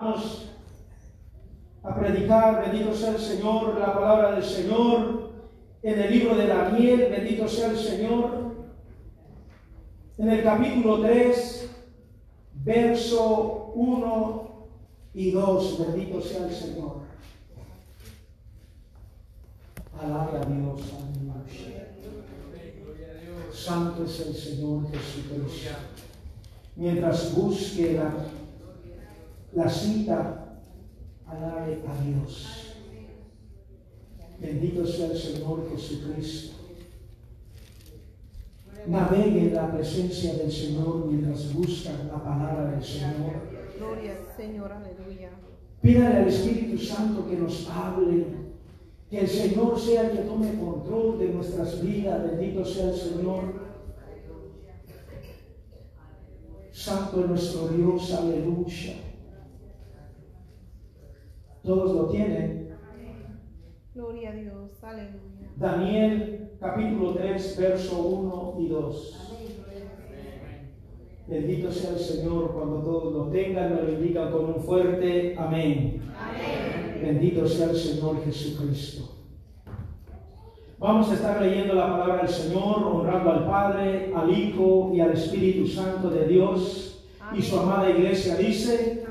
Vamos a predicar, bendito sea el Señor, la palabra del Señor en el libro de Daniel, bendito sea el Señor, en el capítulo 3, verso 1 y 2, bendito sea el Señor. Alaba a Dios, aleluya. Santo es el Señor Jesucristo. Mientras busque la la cita, alabe a Dios. Bendito sea el Señor Jesucristo. Navegue en la presencia del Señor mientras busca la palabra del Señor. Gloria al Señor, aleluya. Pídale al Espíritu Santo que nos hable, que el Señor sea el que tome control de nuestras vidas. Bendito sea el Señor. Santo es nuestro Dios, aleluya. Todos lo tienen. Gloria a Dios, aleluya. Daniel capítulo 3, verso 1 y 2. Bendito sea el Señor cuando todos lo tengan, me lo indican con un fuerte amén. Amén. Bendito sea el Señor Jesucristo. Vamos a estar leyendo la palabra del Señor, honrando al Padre, al Hijo y al Espíritu Santo de Dios. Y su amada iglesia dice,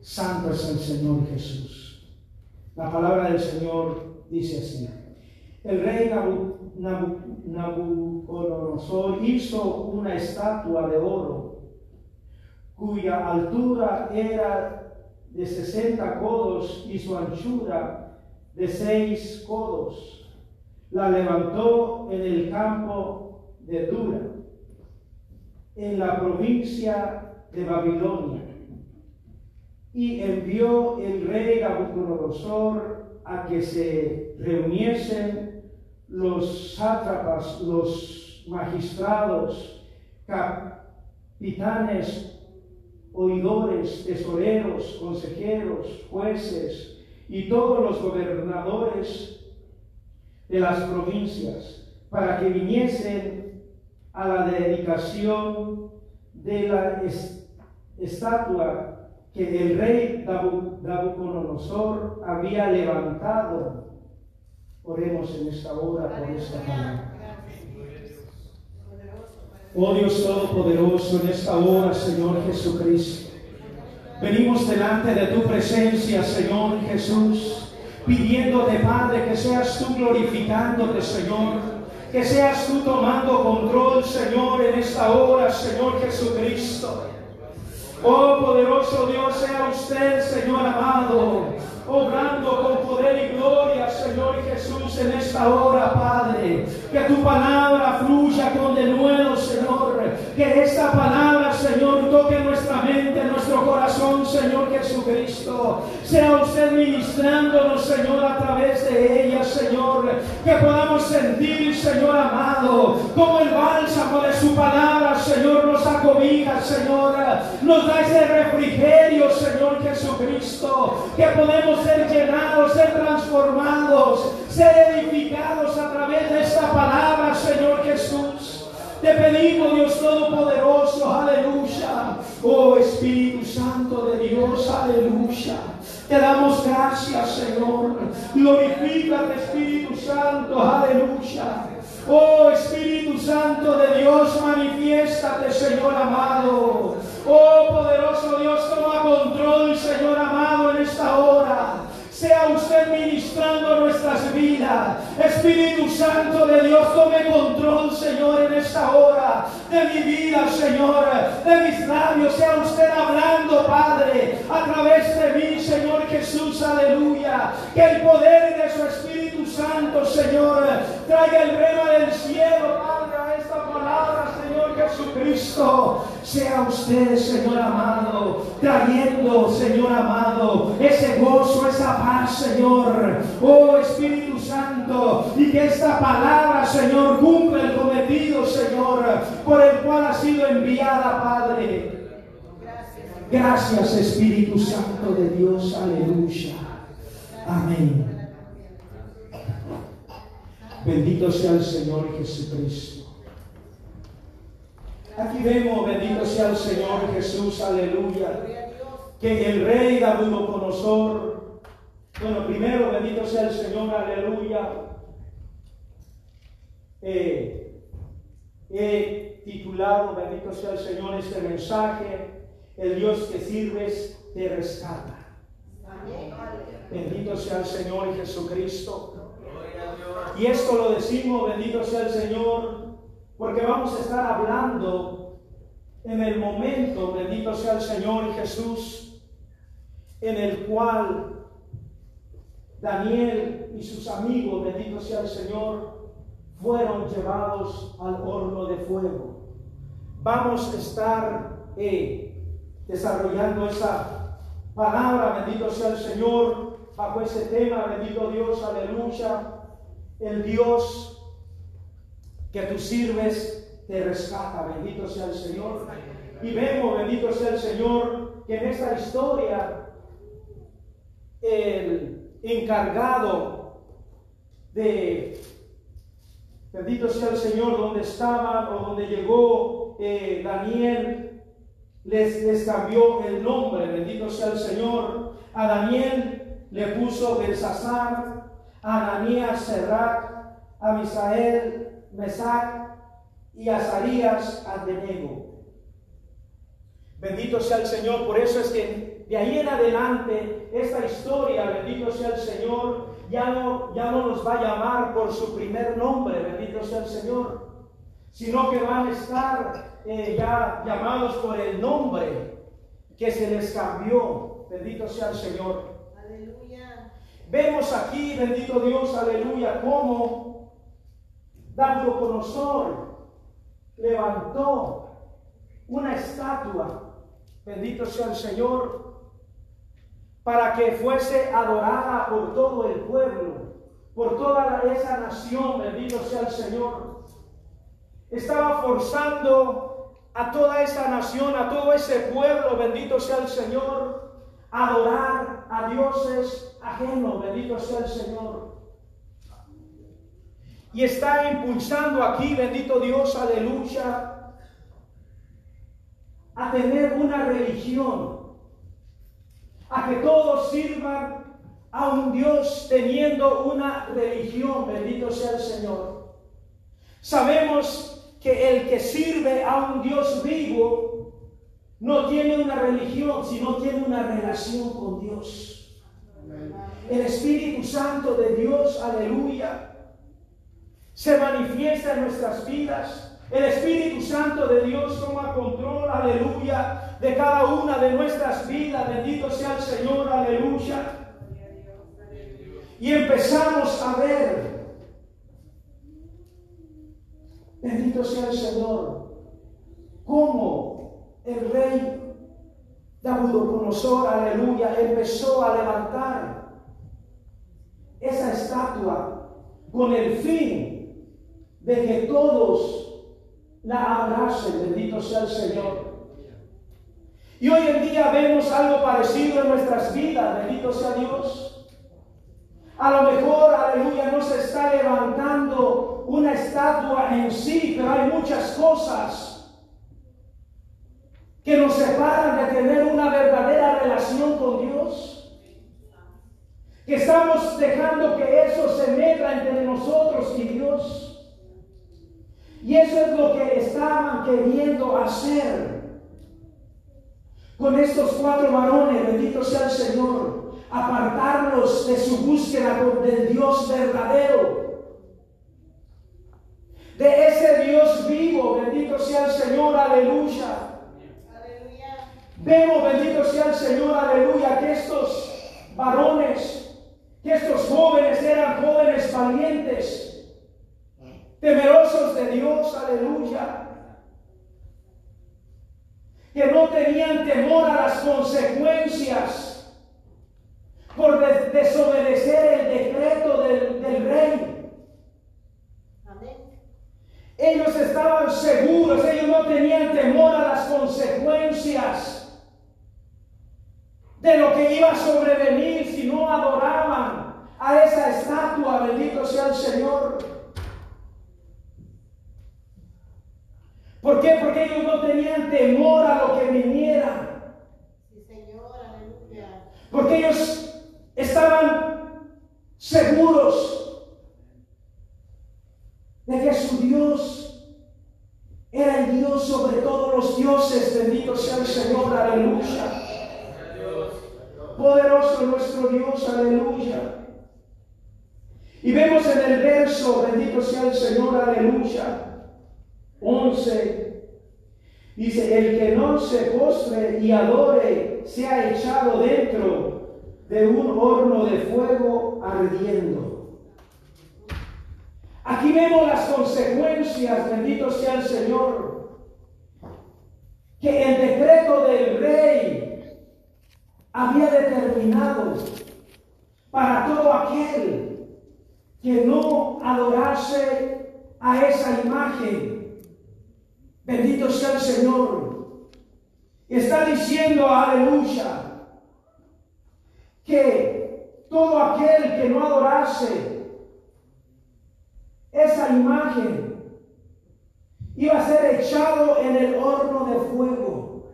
Santo es el Señor Jesús. La palabra del Señor dice así. El rey Nabu- Nabu- Nabucodonosor hizo una estatua de oro cuya altura era de 60 codos y su anchura de 6 codos. La levantó en el campo de Dura, en la provincia de Babilonia y envió el rey Nabucodonosor a que se reuniesen los sátrapas, los magistrados, capitanes, oidores, tesoreros, consejeros, jueces y todos los gobernadores de las provincias para que viniesen a la dedicación de la es- estatua que el rey Nabu- Nabucodonosor había levantado. Oremos en esta hora por esta palabra. Oh Dios Todopoderoso, en esta hora, Señor Jesucristo, venimos delante de tu presencia, Señor Jesús, pidiéndote, Padre, que seas tú glorificándote, Señor, que seas tú tomando control, Señor, en esta hora, Señor Jesucristo. Oh poderoso Dios, sea usted, Señor amado, obrando con poder y gloria, Señor Jesús, en esta hora, Padre. Que tu palabra fluya con denuedo, Señor. Que esta palabra, Señor, toque nuestra mente, nuestro corazón, Señor Jesucristo. Sea usted ministrándonos, Señor, a través de ella, Señor. Que podamos sentir, Señor amado, como el bálsamo de su palabra, Señor, nos acobija, Señor. Nos da ese refrigerio, Señor Jesucristo. Que podemos ser llenados, ser transformados, ser edificados a través de esta palabra, Señor Jesús. Te pedimos, Dios Todopoderoso, aleluya. Oh Espíritu Santo de Dios, aleluya. Te damos gracias, Señor. Glorifícate, Espíritu Santo, aleluya. Oh Espíritu Santo de Dios, manifiéstate, Señor amado. Oh poderoso Dios, toma control, Señor amado, en esta hora. Sea usted ministrando nuestras vidas. Espíritu Santo de Dios, tome control, Señor, en esta hora de mi vida, Señor, de mis labios. Sea usted hablando, Padre, a través de mí, Señor Jesús, aleluya. Que el poder de su Espíritu Santo, Señor, traiga el rema del cielo, Padre, esta palabra, Señor Jesucristo. Sea usted, Señor amado, trayendo, Señor amado, ese gozo, esa paz, Señor. Oh Espíritu Santo, y que esta palabra, Señor, cumpla el cometido, Señor, por el cual ha sido enviada, Padre. Gracias, Espíritu Santo de Dios, aleluya. Amén. Bendito sea el Señor Jesucristo. Aquí vemos, bendito sea el Señor Jesús, aleluya. que el rey Nabucodonosor, bueno, primero bendito sea el Señor, aleluya. Eh, he titulado, bendito sea el Señor, este mensaje, el Dios que sirves te rescata. Bendito sea el Señor Jesucristo. Y esto lo decimos, bendito sea el Señor, porque vamos a estar hablando en el momento, bendito sea el Señor Jesús, en el cual Daniel y sus amigos, bendito sea el Señor, fueron llevados al horno de fuego. Vamos a estar eh, desarrollando esa palabra, bendito sea el Señor, bajo ese tema, bendito Dios, aleluya el Dios que tú sirves te rescata, bendito sea el Señor. Y vemos, bendito sea el Señor, que en esta historia el encargado de, bendito sea el Señor, donde estaba o donde llegó eh, Daniel, les, cambió el nombre, bendito sea el Señor. A Daniel le puso Belsasar, Ananías, Serrat, a Misael, Mesac y Azarías, Abdenego. Bendito sea el Señor, por eso es que de ahí en adelante esta historia, bendito sea el Señor, ya no, ya no nos va a llamar por su primer nombre, bendito sea el Señor, sino que van a estar eh, ya llamados por el nombre que se les cambió, bendito sea el Señor. Vemos aquí, bendito Dios, aleluya, cómo Nabucodonosor levantó una estatua, bendito sea el Señor, para que fuese adorada por todo el pueblo, por toda esa nación, bendito sea el Señor. Estaba forzando a toda esa nación, a todo ese pueblo, bendito sea el Señor, adorar a dioses ajenos, bendito sea el Señor. Y está impulsando aquí, bendito Dios, aleluya, a tener una religión, a que todos sirvan a un Dios teniendo una religión, bendito sea el Señor. Sabemos que el que sirve a un Dios vivo no tiene una religión, sino tiene una relación con Dios. El Espíritu Santo de Dios, aleluya, se manifiesta en nuestras vidas. El Espíritu Santo de Dios toma control, aleluya, de cada una de nuestras vidas. Bendito sea el Señor, aleluya. Y empezamos a ver, bendito sea el Señor, cómo el rey Nabucodonosor, aleluya, empezó a levantar esa estatua con el fin de que todos la abracen, bendito sea el Señor. Y hoy en día vemos algo parecido en nuestras vidas, bendito sea Dios. A lo mejor, aleluya, no se está levantando una estatua en sí, pero hay muchas cosas que nos separan de tener una verdadera relación con Dios. Que estamos dejando que eso se meta entre nosotros y Dios. Y eso es lo que estaban queriendo hacer con estos cuatro varones, bendito sea el Señor, apartarlos de su búsqueda del Dios verdadero. De ese Dios vivo, bendito sea el Señor, aleluya. Vemos, bendito sea el Señor, aleluya, que estos varones, que estos jóvenes eran jóvenes valientes, temerosos de Dios, aleluya, que no tenían temor a las consecuencias por desobedecer el decreto del, del rey. Ellos estaban seguros, ellos no tenían temor a las consecuencias de lo que iba a sobrevenir si no adoraban a esa estatua, bendito sea el Señor. ¿Por qué? Porque ellos no tenían temor a lo que viniera. Porque ellos estaban seguros de que su Dios era el Dios sobre todos los dioses. Bendito sea el Señor, aleluya. Poderoso nuestro Dios, aleluya. Y vemos en el verso, bendito sea el Señor, aleluya, 11, dice, el que no se postre y adore sea echado dentro de un horno de fuego ardiendo. Aquí vemos las consecuencias, bendito sea el Señor, que el decreto del rey había determinado para todo aquel que no adorase a esa imagen. Bendito sea el Señor. Está diciendo, aleluya, que todo aquel que no adorase esa imagen iba a ser echado en el horno de fuego,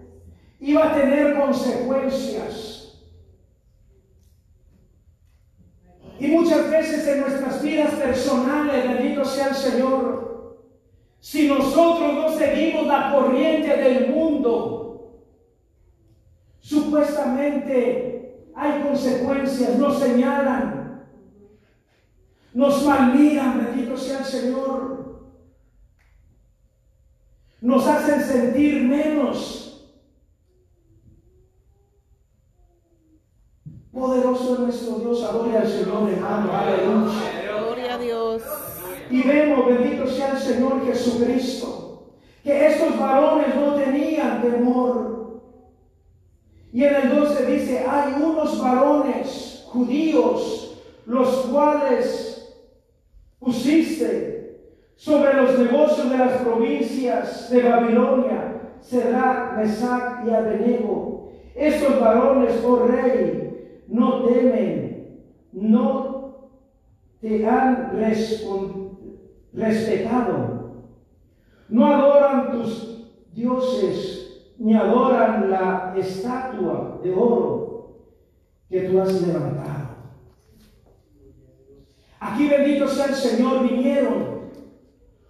iba a tener consecuencias. Y muchas veces en nuestras vidas personales, bendito sea el Señor, si nosotros no seguimos la corriente del mundo, supuestamente hay consecuencias, nos señalan, nos malmiran, bendito sea el Señor, nos hacen sentir menos Poderoso es nuestro Dios, adore al Señor, hermano, aleluya. Gloria a Dios. Y vemos, bendito sea el Señor Jesucristo, que estos varones no tenían temor. Y en el 12 dice, hay unos varones judíos, los cuales pusiste sobre los negocios de las provincias de Babilonia, Será, Mesac y Abednego. Estos varones, oh rey, no temen, no te han respetado, no adoran tus dioses, ni adoran la estatua de oro que tú has levantado. Aquí bendito sea el Señor, vinieron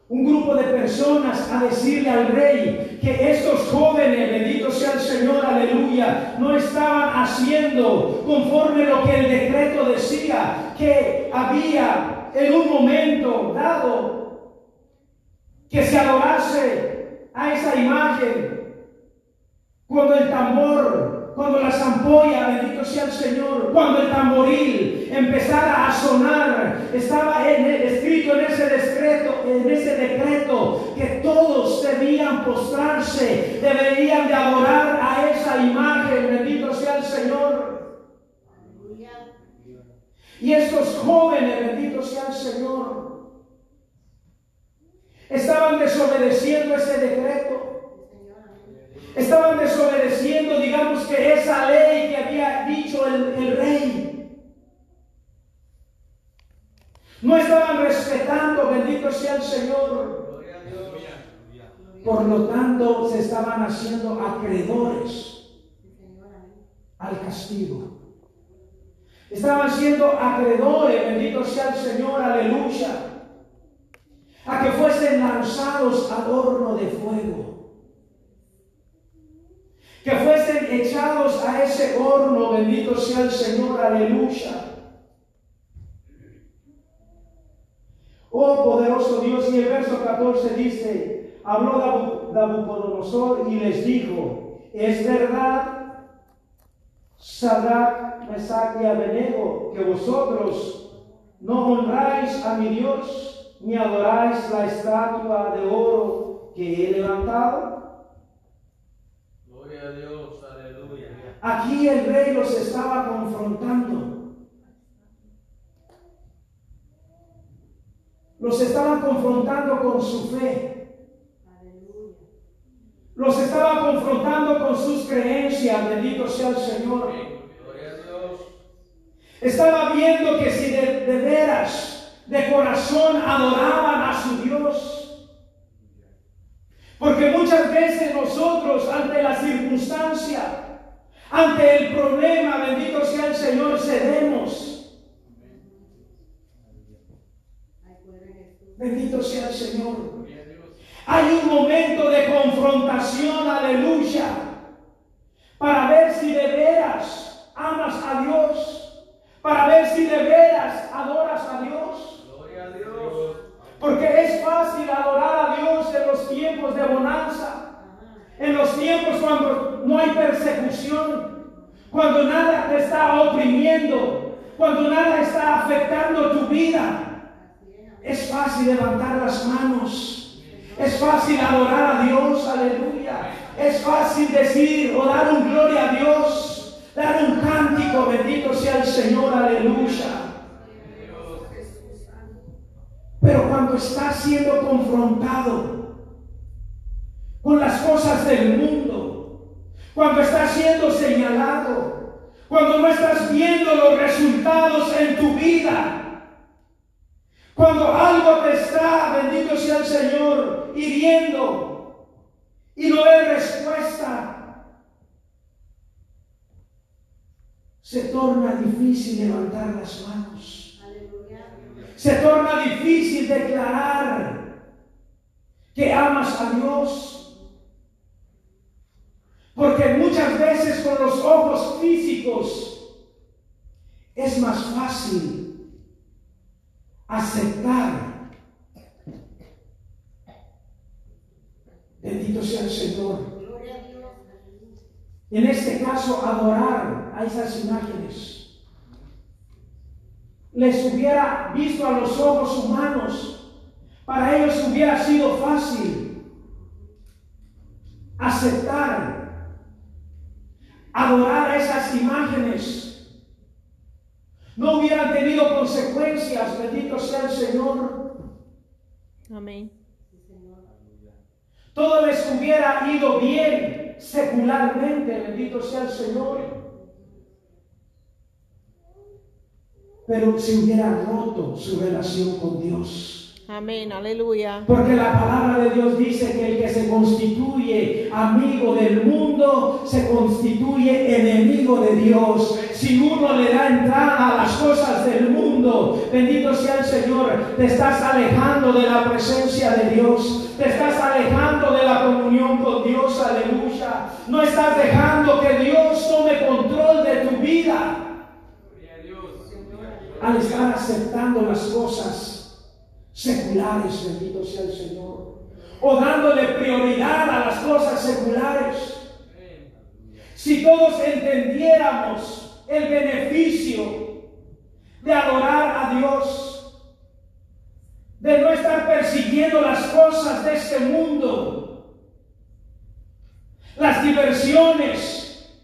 un grupo de personas a decirle al rey que estos jóvenes, bendito sea el Señor, aleluya, no estaban haciendo conforme lo que el decreto decía, que había en un momento dado que se adorase a esa imagen cuando el tambor cuando la zampolla, bendito sea el Señor, cuando el tamboril empezara a sonar, estaba escrito en ese decreto, en ese decreto que todos debían postrarse, deberían de adorar a esa imagen, bendito sea el Señor. Y estos jóvenes, bendito sea el Señor, estaban desobedeciendo ese decreto. Estaban desobedeciendo, digamos que esa ley que había dicho el, rey. No estaban respetando, bendito sea el Señor. Por lo tanto, se estaban haciendo acreedores al castigo. Estaban siendo acreedores, bendito sea el Señor, aleluya, a que fuesen lanzados al horno de fuego que fuesen echados a ese horno, bendito sea el Señor, aleluya. Oh poderoso Dios, y el verso 14 dice, habló Nabucodonosor y les dijo, es verdad, Sadrach, Mesach y Abednego, que vosotros no honráis a mi Dios, ni adoráis la estatua de oro que he levantado. Dios, aleluya. Aquí el rey los estaba confrontando. Los estaba confrontando con su fe. Los estaba confrontando con sus creencias. Bendito sea el Señor. Estaba viendo que si de, de veras, de corazón adoraban a su Dios, porque muchas veces nosotros ante la circunstancia, ante el problema, bendito sea el Señor, cedemos. Bendito sea el Señor. Hay un momento de confrontación, aleluya, para ver si de veras amas a Dios, para ver si de veras adoras a Dios. Gloria a Dios. Porque es fácil adorar a Dios en los tiempos de bonanza en los tiempos cuando no hay persecución, cuando nada te está oprimiendo, cuando nada está afectando tu vida. Es fácil levantar las manos, es fácil adorar a Dios, aleluya. Es fácil decir o dar un gloria a Dios, dar un cántico, bendito sea el Señor, aleluya. Pero cuando estás siendo confrontado con las cosas del mundo, cuando estás siendo señalado, cuando no estás viendo los resultados en tu vida, cuando algo te está, bendito sea el Señor, hiriendo y no hay respuesta, se torna difícil levantar las manos se torna difícil declarar que amas a Dios. Porque muchas veces con los ojos físicos es más fácil aceptar. Bendito sea el Señor. En este caso, adorar a esas imágenes les hubiera visto a los ojos humanos, para ellos hubiera sido fácil aceptar, adorar esas imágenes. No hubieran tenido consecuencias, bendito sea el Señor. Amén. Todo les hubiera ido bien secularmente, bendito sea el Señor. pero se hubiera roto su relación con Dios. Amén, aleluya. Porque la palabra de Dios dice que el que se constituye amigo del mundo se constituye enemigo de Dios. Si uno le da entrada a las cosas del mundo, bendito sea el Señor, te estás alejando de la presencia de Dios, te estás alejando de la comunión con Dios, aleluya. No estás dejando que Dios tome control de tu vida al estar aceptando las cosas seculares, bendito sea el Señor, o dándole prioridad a las cosas seculares. Si todos entendiéramos el beneficio de adorar a Dios, de no estar persiguiendo las cosas de este mundo, las diversiones,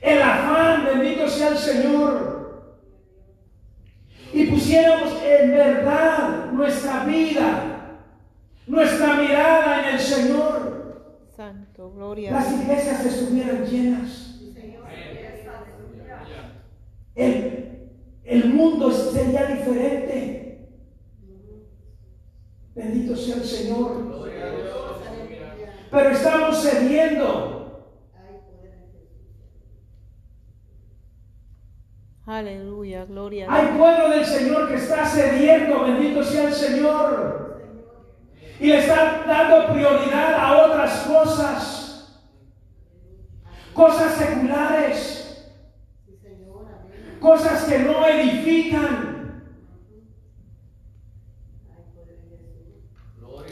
el afán, bendito sea el Señor, y pusiéramos en verdad nuestra vida, nuestra mirada en el Señor, Santo, gloria. las iglesias estuvieran llenas. El, el mundo sería diferente. Bendito sea el Señor. Pero estamos cediendo Aleluya, gloria. Hay pueblo del Señor que está cediendo, bendito sea el Señor. Y le está dando prioridad a otras cosas. Cosas seculares. Cosas que no edifican.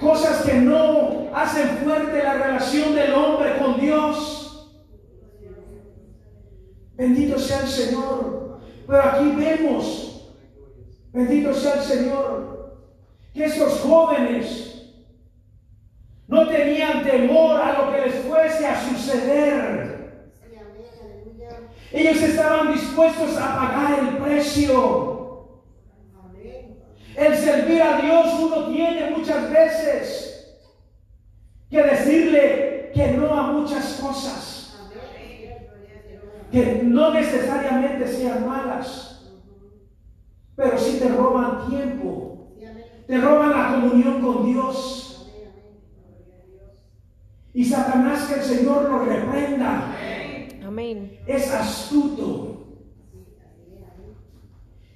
Cosas que no hacen fuerte la relación del hombre con Dios. Bendito sea el Señor. Pero aquí vemos, bendito sea el Señor, que esos jóvenes no tenían temor a lo que les fuese a suceder. Ellos estaban dispuestos a pagar el precio. El servir a Dios uno tiene muchas veces que decirle que no a muchas cosas que no necesariamente sean malas, pero sí te roban tiempo, te roban la comunión con Dios. Y Satanás que el Señor lo reprenda. Amén. Es astuto.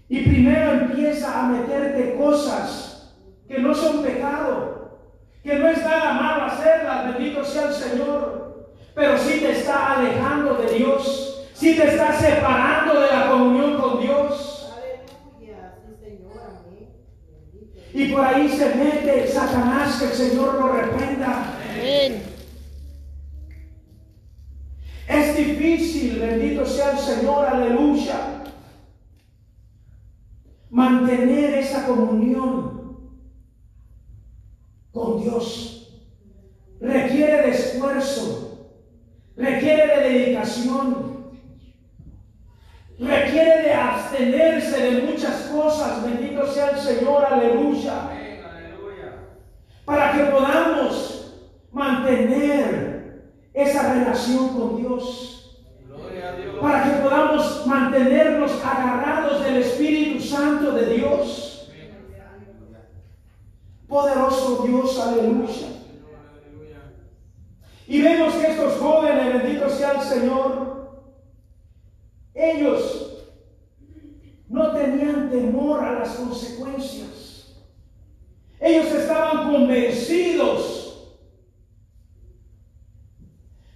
Y primero empieza a meterte cosas que no son pecado, que no es nada malo hacerlas, bendito sea el Señor, pero sí te está alejando de Dios, sí te está separando de la comunión con Dios. Aleluya, sí Señor, amén. Bendito. Y por ahí se mete Satanás, que el Señor lo reprenda. Amén. Es difícil, bendito sea el Señor, aleluya, mantener esa comunión con Dios. Requiere de esfuerzo, requiere de dedicación, requiere de abstenerse de muchas cosas, bendito sea el Señor, aleluya, para que podamos mantener esa relación con Dios para que podamos mantenernos agarrados del Espíritu Santo de Dios. Poderoso Dios, aleluya. Y vemos que estos jóvenes, bendito sea el Señor, ellos no tenían temor a las consecuencias. Ellos estaban convencidos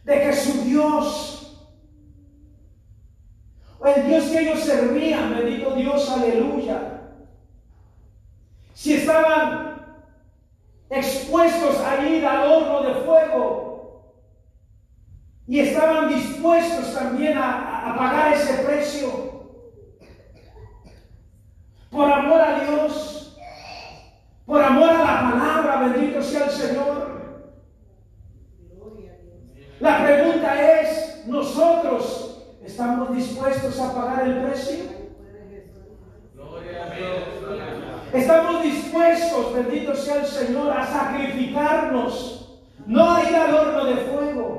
de que su Dios o el Dios que ellos servían, bendito Dios, aleluya. Si estaban expuestos a ir al horno de fuego y estaban dispuestos también a, pagar ese precio por amor a Dios, por amor a la palabra, bendito sea el Señor. La pregunta es, ¿nosotros estamos dispuestos a pagar el precio? Estamos dispuestos, bendito sea el Señor, a sacrificarnos, no a ir al horno de fuego,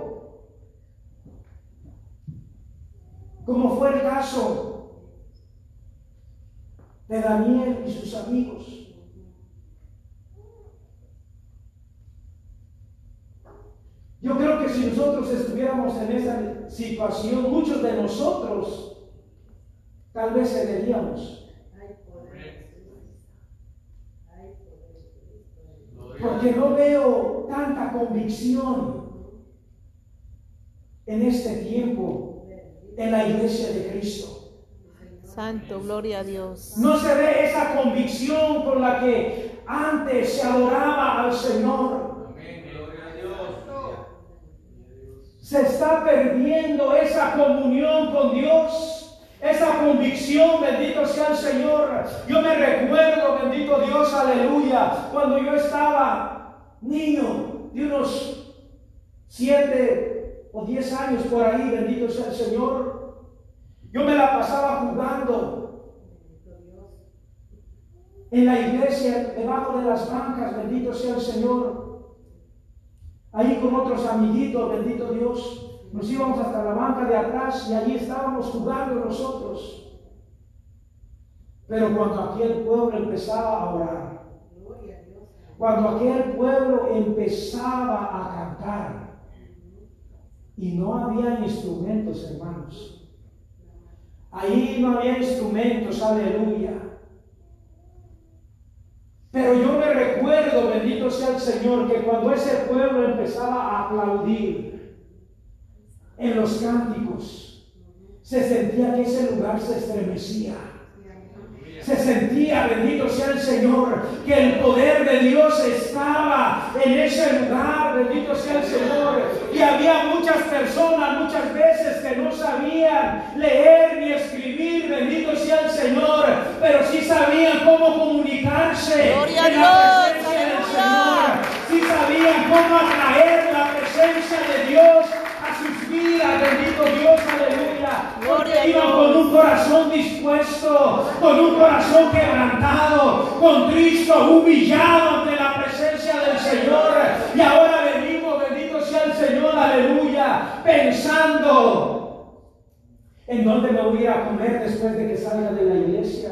como fue el caso de Daniel y sus amigos. Yo creo que si nosotros estuviéramos en esa situación, muchos de nosotros tal vez cederíamos. Porque no veo tanta convicción en este tiempo en la iglesia de Cristo. Santo, gloria a Dios. No se ve esa convicción con la que antes se adoraba al Señor. Se está perdiendo esa comunión con Dios, esa convicción, bendito sea el Señor. Yo me recuerdo, bendito Dios, aleluya, cuando yo estaba niño de unos siete o diez años por ahí, bendito sea el Señor. Yo me la pasaba jugando en la iglesia, debajo de las bancas, bendito sea el Señor. Ahí con otros amiguitos, bendito Dios, nos íbamos hasta la banca de atrás y allí estábamos jugando nosotros. Pero cuando aquel pueblo empezaba a orar, cuando aquel pueblo empezaba a cantar, y no había instrumentos, hermanos. Ahí no había instrumentos, aleluya. Pero yo me recuerdo, bendito sea el Señor, que cuando ese pueblo empezaba a aplaudir en los cánticos, se sentía que ese lugar se estremecía. Se sentía, bendito sea el Señor, que el poder de Dios estaba en ese lugar, bendito sea el Señor. Y había muchas personas, muchas veces, que no sabían leer corazón quebrantado, contristo, humillado ante la presencia del Señor. Y ahora venimos, bendito sea el Señor, aleluya, pensando en dónde me voy a comer después de que salga de la iglesia.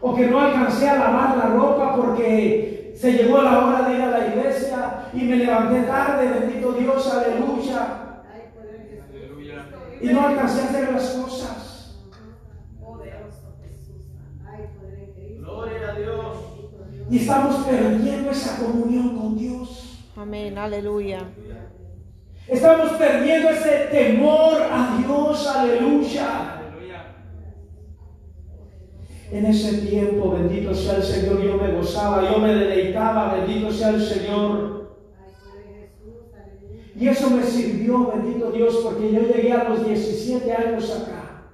O que no alcancé a lavar la ropa porque se llegó la hora de ir a la iglesia y me levanté tarde, bendito Dios, aleluya. Y no alcancé a hacer las cosas. Poderoso Jesús. Ay, poder en Cristo. Gloria a Dios. Bendito Dios. Y estamos perdiendo esa comunión con Dios. Amén. Aleluya. Estamos perdiendo ese temor a Dios. Aleluya. En ese tiempo, bendito sea el Señor, yo me gozaba, yo me deleitaba, bendito sea el Señor. Y eso me sirvió, bendito Dios, porque yo llegué a los 17 años acá.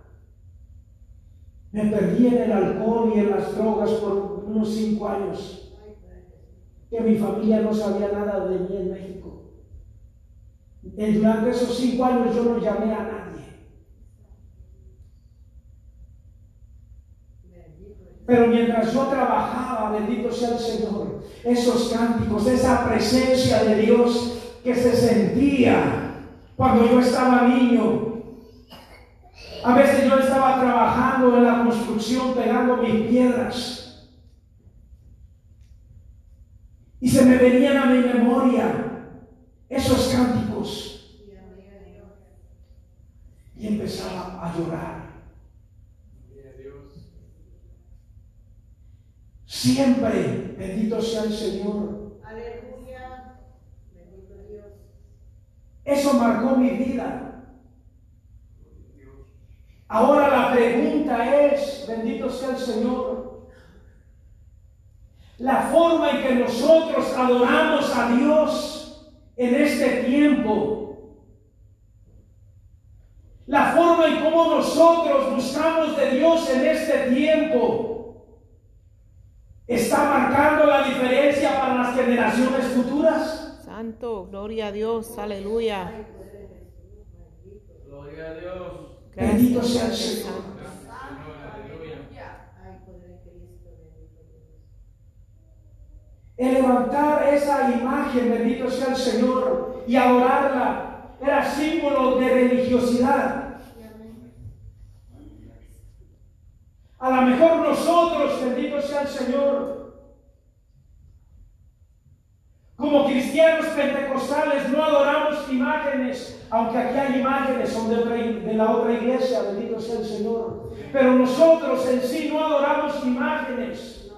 Me perdí en el alcohol y en las drogas por unos 5 años. Que mi familia no sabía nada de mí en México. Durante esos 5 años yo no llamé a nadie. Pero mientras yo trabajaba, bendito sea el Señor, esos cánticos, esa presencia de Dios que se sentía cuando yo estaba niño. A veces yo estaba trabajando en la construcción, pegando mis piedras. Y se me venían a mi memoria esos cánticos. Y empezaba a llorar. Siempre, bendito sea el Señor. Aleluya. Bendito Dios. Eso marcó mi vida. Ahora la pregunta es, bendito sea el Señor, la forma en que nosotros adoramos a Dios en este tiempo, la forma en cómo nosotros buscamos de Dios en este tiempo, está marcando la diferencia para las generaciones futuras. Santo, gloria a Dios. Aleluya. Gloria a Dios. Bendito sea el Señor. Santo. Ay, poder en Cristo. Bendito Dios. El levantar esa imagen, bendito sea el Señor, y adorarla, era símbolo de religiosidad. A lo mejor nosotros, bendito sea el Señor, como cristianos pentecostales no adoramos imágenes, aunque aquí hay imágenes son de, de la otra iglesia, bendito sea el Señor. Pero nosotros en sí no adoramos imágenes.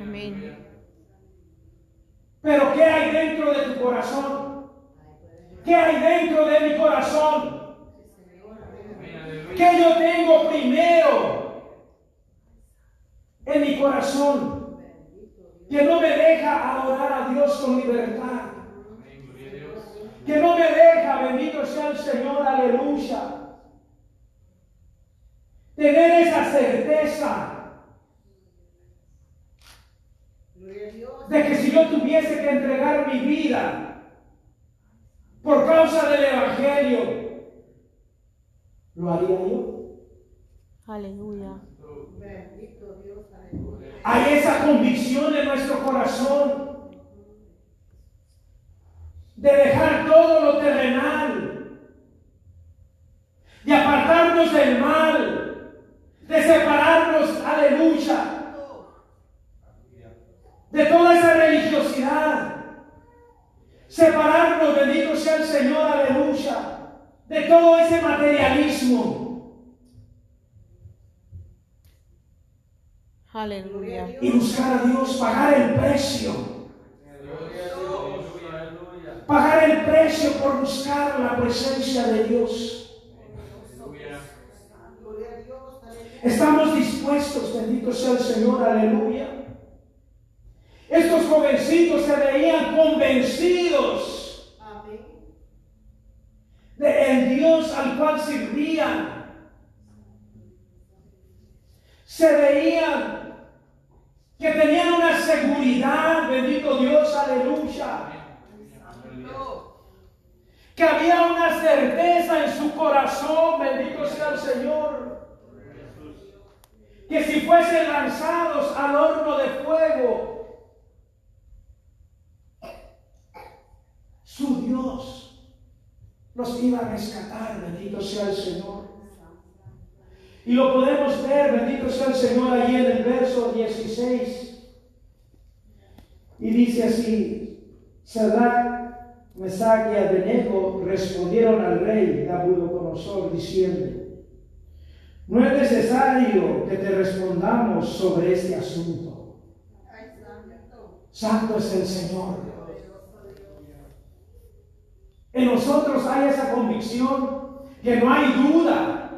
Amén. Pero ¿qué hay dentro de tu corazón? ¿Qué hay dentro de mi corazón? Que yo tengo primero en mi corazón, que no me deja adorar a Dios con libertad, que no me deja, bendito sea el Señor, aleluya, tener esa certeza Gloria a Dios. De que si yo tuviese que entregar mi vida por causa del Evangelio, ¿lo haría yo? Aleluya. Hay esa convicción en nuestro corazón de dejar todo lo terrenal, de apartarnos del mal, de separarnos, aleluya, de toda esa religiosidad, separarnos, bendito sea el Señor, aleluya, de todo ese Aleluya. y buscar a Dios, pagar el precio. Pagar el precio por buscar la presencia de Dios. Aleluya. Gloria a Dios. Aleluya. Estamos dispuestos, bendito sea el Señor, aleluya. Estos jovencitos se veían convencidos. De el Dios al cual servían. Se veían que tenían una seguridad, bendito Dios, aleluya. Que había una certeza en su corazón, bendito sea el Señor. que si fuesen lanzados al horno de fuego, su Dios los iba a rescatar, bendito sea el Señor. Y lo podemos ver, bendito sea el Señor, allí en el verso 16. Y dice así, Sadrach, Mesach y Abednego respondieron al rey Nabucodonosor diciendo, no es necesario que te respondamos sobre este asunto. Santo es el Señor. En nosotros hay esa convicción que no hay duda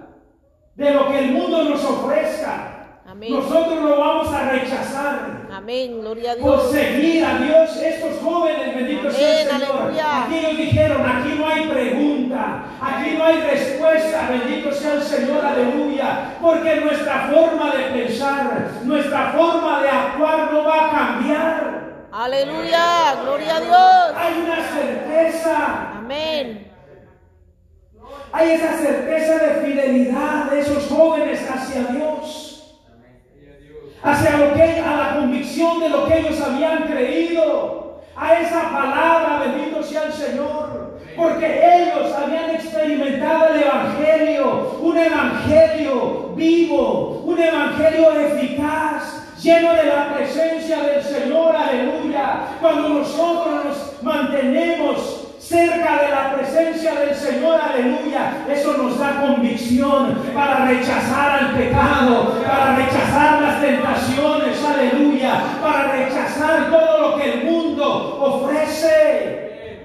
de lo que el mundo nos ofrezca. Amén. Nosotros lo vamos a rechazar. Amén. Gloria a Por Dios. seguir a Dios, estos jóvenes, bendito sea el Amén, Señor. aleluya. Aquí ellos dijeron, aquí no hay pregunta, aquí no hay respuesta, bendito sea el Señor, aleluya. Porque nuestra forma de pensar, nuestra forma de actuar no va a cambiar. Aleluya. Gloria a Dios. Hay una certeza, Amén. hay esa certeza de fidelidad de esos jóvenes hacia Dios. hacia lo que a la convicción de lo que ellos habían creído, a esa palabra, bendito sea el Señor, porque ellos habían experimentado el evangelio, un evangelio vivo, un evangelio eficaz, lleno de la presencia del Señor, aleluya. Cuando nosotros nos mantenemos cerca de la presencia del Señor, aleluya. Eso nos da convicción para rechazar al pecado, para rechazar las tentaciones, aleluya, para rechazar todo lo que el mundo ofrece.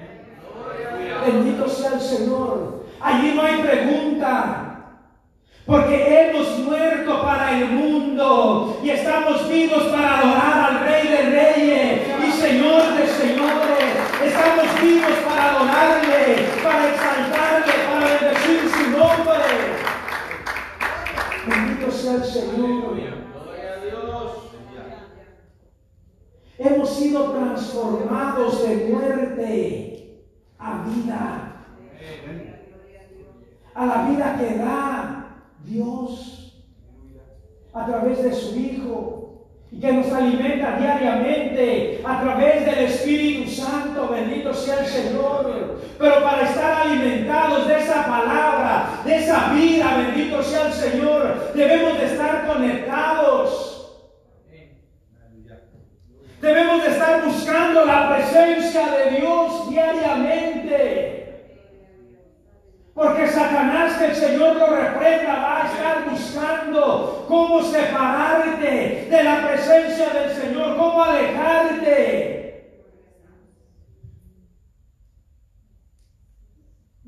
Bendito sea el Señor. Allí no hay pregunta. Porque hemos muerto para el mundo y estamos vivos para adorar al Rey de Reyes y Señor de Señores. Estamos vivos para adorarle, para exaltarle, para bendecir su nombre. Bendito sea el Señor. Hemos sido transformados de muerte a vida. A la vida que da Dios a través de su Hijo y que nos alimenta diariamente a través del Espíritu Santo, bendito sea el Señor. Pero para estar alimentados de esa palabra, de esa vida, bendito sea el Señor, debemos de estar conectados. Debemos de estar buscando la presencia de Dios diariamente. Porque Satanás, que el Señor lo reprenda, va a estar buscando cómo separarte de la presencia del Señor, cómo alejarte.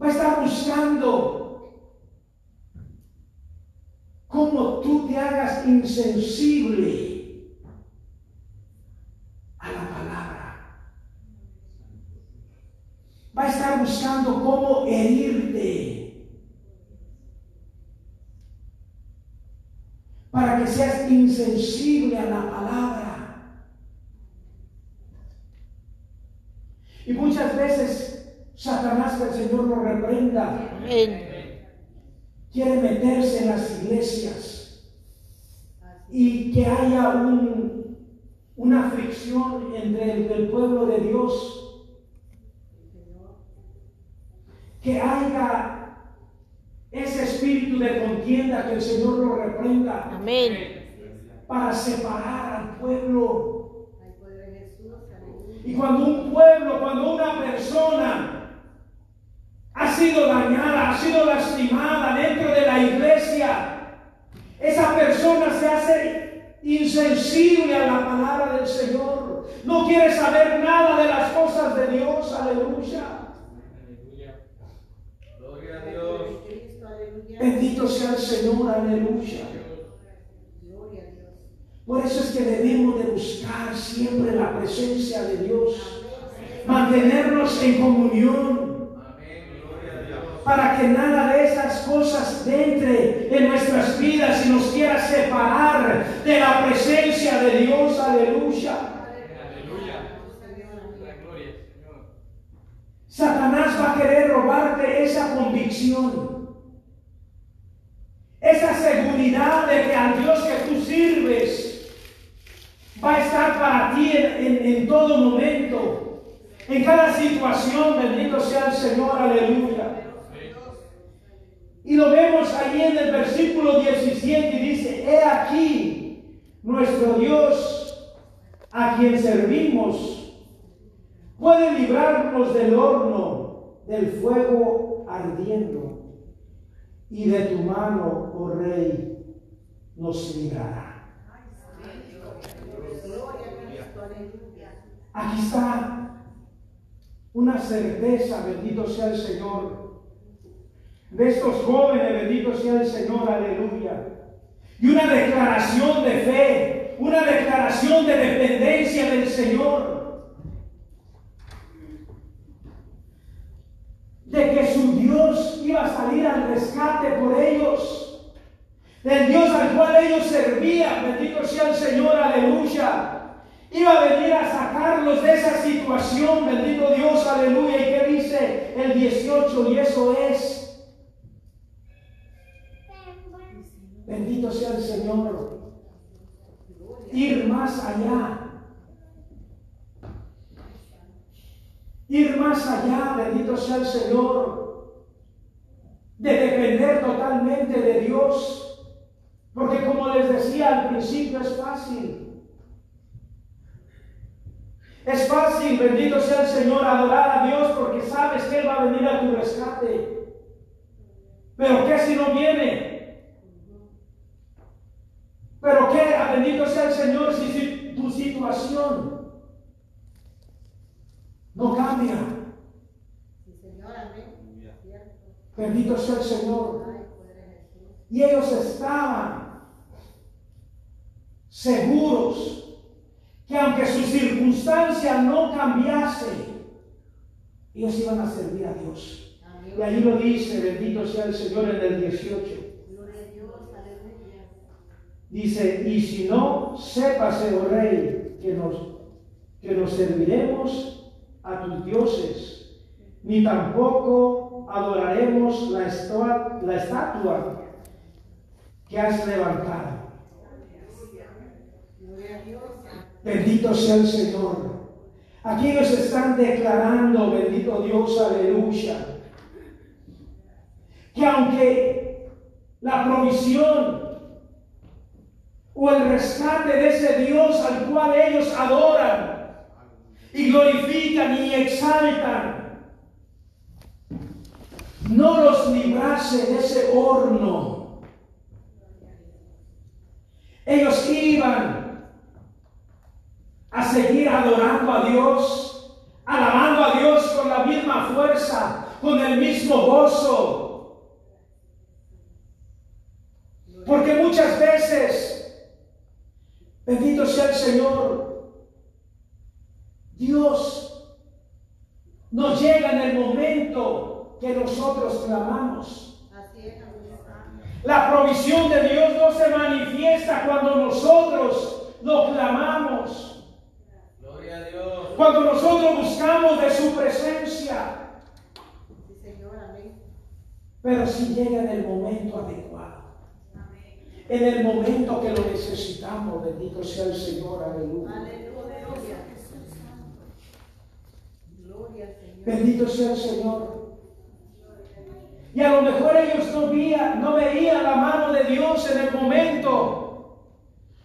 Va a estar buscando cómo tú te hagas insensible a la palabra. Va a estar buscando cómo herirte para que seas insensible a la palabra. Y muchas veces Satanás, que el Señor lo reprenda, Amén. quiere meterse en las iglesias y que haya un- una fricción entre el, el pueblo de Dios, que haya ese espíritu de contienda que el Señor lo reprenda Amén. para separar al pueblo. Y cuando un pueblo, cuando una persona ha sido dañada, ha sido lastimada dentro de la iglesia, esa persona se hace insensible a la palabra del Señor. No quiere saber nada de las cosas de Dios. Aleluya. Gloria a Dios. Cristo, aleluya. Bendito sea el Señor. Aleluya. Por eso es que debemos de buscar siempre la presencia de Dios. Mantenernos en comunión. Para que nada de esas cosas entre en nuestras vidas y nos quiera separar de la presencia de Dios. Aleluya. Satanás va a querer robarte esa convicción, esa seguridad de que al Dios que tú sirves va a estar para ti en, en- todo momento, en cada situación. Bendito sea el Señor. Aleluya. Y lo vemos allí en el versículo 17 y dice, he aquí nuestro Dios a quien servimos puede librarnos del horno, del fuego ardiendo, y de tu mano, oh Rey, nos librará. Aquí está una certeza, bendito sea el Señor, de estos jóvenes, bendito sea el Señor, aleluya. Y una declaración de fe, una declaración de dependencia del Señor. De que su Dios iba a salir al rescate por ellos. Del Dios al cual ellos servían, bendito sea el Señor, aleluya. Iba a venir a sacarlos de esa situación, bendito Dios, aleluya. ¿Y qué dice el 18? Y eso es Bendito sea el Señor. Ir más allá. Ir más allá, bendito sea el Señor. De depender totalmente de Dios. Porque como les decía al principio es fácil. Es fácil, bendito sea el Señor, adorar a Dios porque sabes que Él va a venir a tu rescate. Pero ¿qué si no viene? Pero qué, bendito sea el Señor si, si tu situación no cambia. Sí, Señor, amén. Cierto. Bendito sea el Señor. Y ellos estaban seguros que aunque su circunstancia no cambiase, ellos iban a servir a Dios. Y ahí lo dice, bendito sea el Señor en el 18. Gloria a Dios, aleluya. Dice, y si no, sépase, oh rey, que nos, que nos serviremos a tus dioses, ni tampoco adoraremos la, la estatua que has levantado. Bendito sea el Señor. Aquí ellos están declarando, bendito Dios, aleluya, que aunque la provisión o el rescate de ese Dios al cual ellos adoran y glorifican y exaltan, no los librase de ese horno. Ellos iban a seguir adorando a Dios, alabando a Dios con la misma fuerza, con el mismo gozo. Porque muchas veces, bendito sea el Señor, Dios nos llega en el momento que nosotros clamamos. Así es, amén. La provisión de Dios no se manifiesta cuando nosotros lo clamamos. Gloria a Dios. Cuando nosotros buscamos de su presencia, Sí, Señor, amén. pero si llega en el momento adecuado, en el momento que lo necesitamos, bendito sea el Señor, aleluya. Aleluya. Gloria al Señor. Bendito sea el Señor. Y a lo mejor ellos no veían, no veían la mano de Dios en el momento,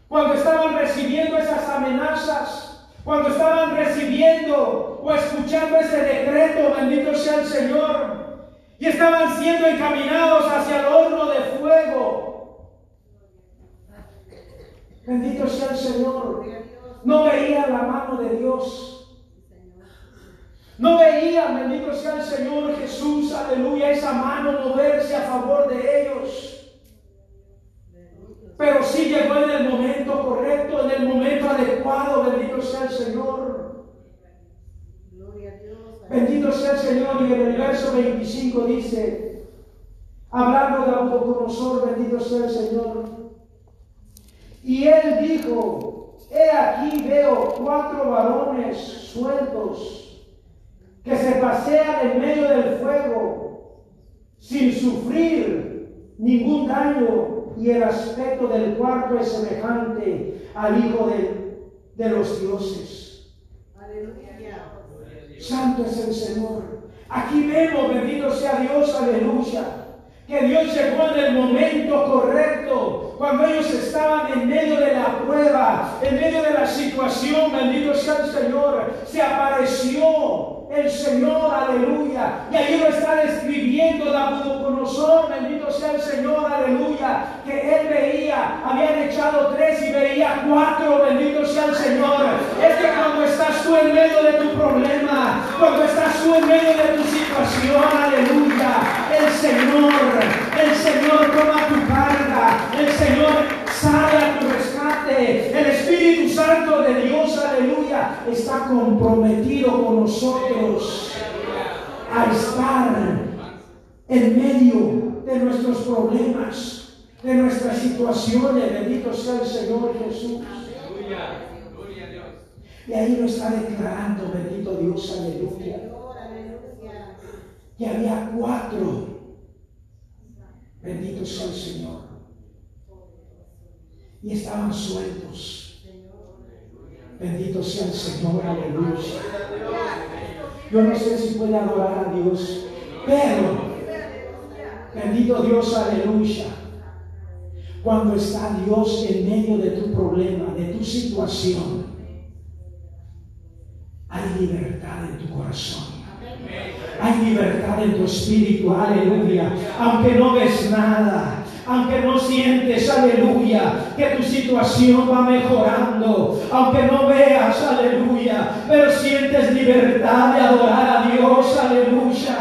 cuando estaban recibiendo esas amenazas, cuando estaban recibiendo o escuchando ese decreto, bendito sea el Señor, y estaban siendo encaminados hacia el horno de fuego. Bendito sea el Señor. No veían la mano de Dios. No veían, bendito sea el Señor Jesús, aleluya, esa mano moverse a favor de ellos. Pero sí llegó en el momento correcto, en el momento adecuado, bendito sea el Señor. Gloria a Dios. Bendito sea el Señor. Y en el verso 25 dice, hablando de Nabucodonosor, bendito sea el Señor. Y él dijo, he aquí veo cuatro varones sueltos que se pasean en medio del fuego sin sufrir ningún daño y el aspecto del cuarto es semejante al Hijo de, de los dioses. Aleluya. Santo es el Señor. Aquí vemos, bendito sea Dios, aleluya, que Dios llegó en el momento correcto, cuando ellos estaban en medio de la prueba, en medio de la situación, bendito sea el Señor, se apareció el Señor, aleluya, y ahí lo está describiendo Nabucodonosor, bendito sea el Señor, aleluya, que él veía, habían echado tres y veía cuatro, bendito sea el Señor, es que cuando estás tú en medio de tu problema, cuando estás tú en medio de tu situación, aleluya, el Señor, el Señor toma tu carga, el Señor sale a tu el Espíritu Santo de Dios, aleluya, está comprometido con nosotros a estar en medio de nuestros problemas, de nuestras situaciones. Bendito sea el Señor Jesús. Y ahí lo está declarando, bendito Dios, aleluya. Que había cuatro. Bendito sea el Señor. Y estaban sueltos. Bendito sea el Señor, aleluya. Yo no sé si puede adorar a Dios, pero bendito Dios, aleluya. Cuando está Dios en medio de tu problema, de tu situación, hay libertad en tu corazón. Hay libertad en tu espíritu, aleluya. Aunque no ves nada, aunque no sientes, aleluya, que tu situación va mejorando, aunque no veas, aleluya, pero sientes libertad de adorar a Dios, aleluya.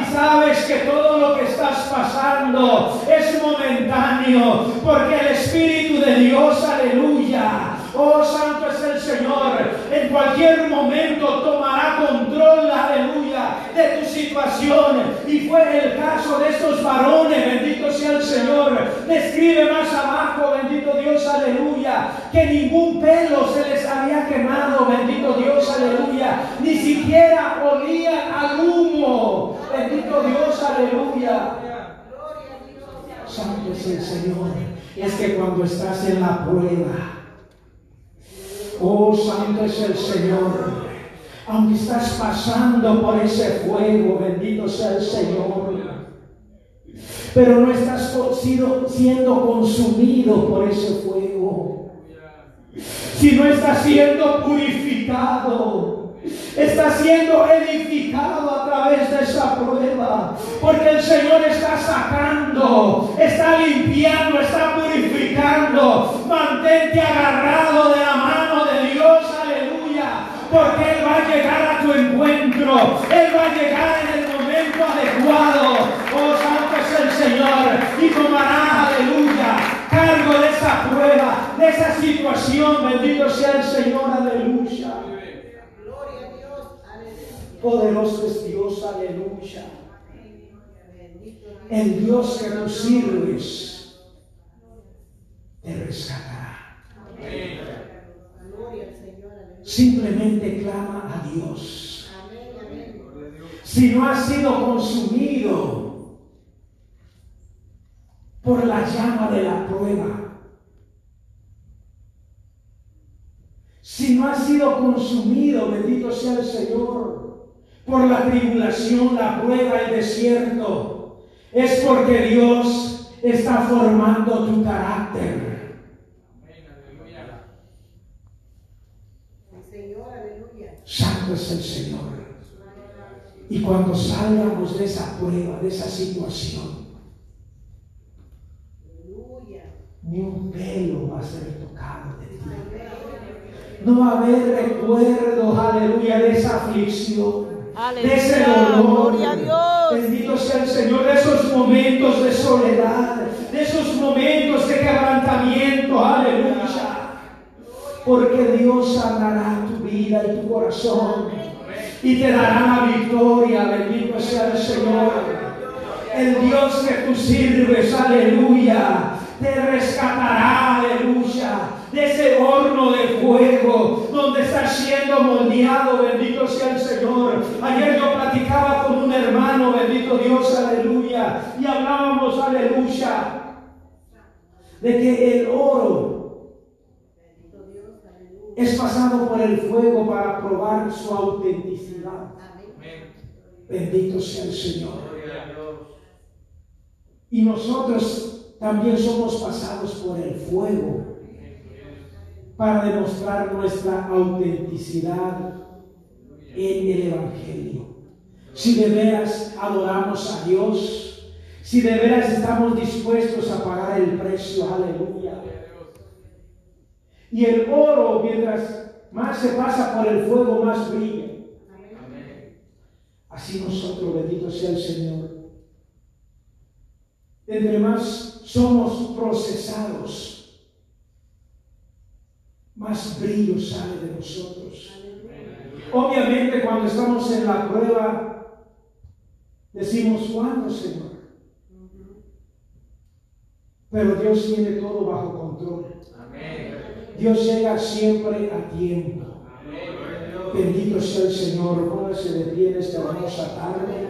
Y sabes que todo lo que estás pasando es momentáneo, porque el Espíritu de Dios, aleluya, Oh, santo es el Señor. En cualquier momento tomará control, aleluya, de tu situación. Y fue el caso de estos varones, bendito sea el Señor. Describe más abajo, bendito Dios, aleluya, que ningún pelo se les había quemado, bendito Dios, aleluya. Ni siquiera olían al humo, bendito Dios, aleluya. Santo es el Señor. Es que cuando estás en la prueba, Oh, santo es el Señor. Aunque estás pasando por ese fuego, bendito sea el Señor. Pero no estás siendo consumido por ese fuego. Si no estás siendo purificado, está siendo edificado a través de esa prueba. Porque el Señor está sacando, está limpiando, está purificando. Mantente agarrado de la mano de Dios, aleluya. Porque llegar a tu encuentro. Él va a llegar en el momento adecuado. Oh, santo es el Señor. Y tomará, aleluya, cargo de esa prueba, de esa situación. Bendito sea el Señor, aleluya. Gloria a Dios, aleluya. Poderoso es Dios, aleluya. El Dios que tú sirves te rescatará. Gloria al Señor. Simplemente clama a Dios. Si no has sido consumido por la llama de la prueba, si no has sido consumido, bendito sea el Señor, por la tribulación, la prueba, el desierto, es porque Dios está formando tu carácter. Amén. Aleluya. El Señor, aleluya. Santo es el Señor. Y cuando salgamos de esa prueba, de esa situación, ni un pelo va a ser tocado de ti. No va a haber recuerdos, aleluya, de esa aflicción, de ese dolor. a Dios. Bendito sea el Señor, de esos momentos de soledad, de esos momentos de quebrantamiento, aleluya. Porque Dios sanará vida y tu corazón y te dará la victoria. Bendito sea el Señor. El Dios que tú sirves, aleluya, te rescatará, aleluya, de ese horno de fuego donde estás siendo moldeado, bendito sea el Señor. Ayer yo platicaba con un hermano, bendito Dios, aleluya, y hablábamos, aleluya, de que el oro. Es pasado por el fuego para probar su autenticidad. Amén. Bendito sea el Señor. Y nosotros también somos pasados por el fuego para demostrar nuestra autenticidad en el Evangelio. Si de veras adoramos a Dios, si de veras estamos dispuestos a pagar el precio, aleluya. Y el oro, mientras más se pasa por el fuego, más brilla. Amén. Así nosotros, bendito sea el Señor. Entre más somos procesados, más brillo sale de nosotros. Obviamente cuando estamos en la prueba, decimos, ¿cuándo, Señor? Pero Dios tiene todo bajo control. Dios llega siempre a tiempo. Bendito sea el Señor. Póngase de pie en esta hermosa tarde.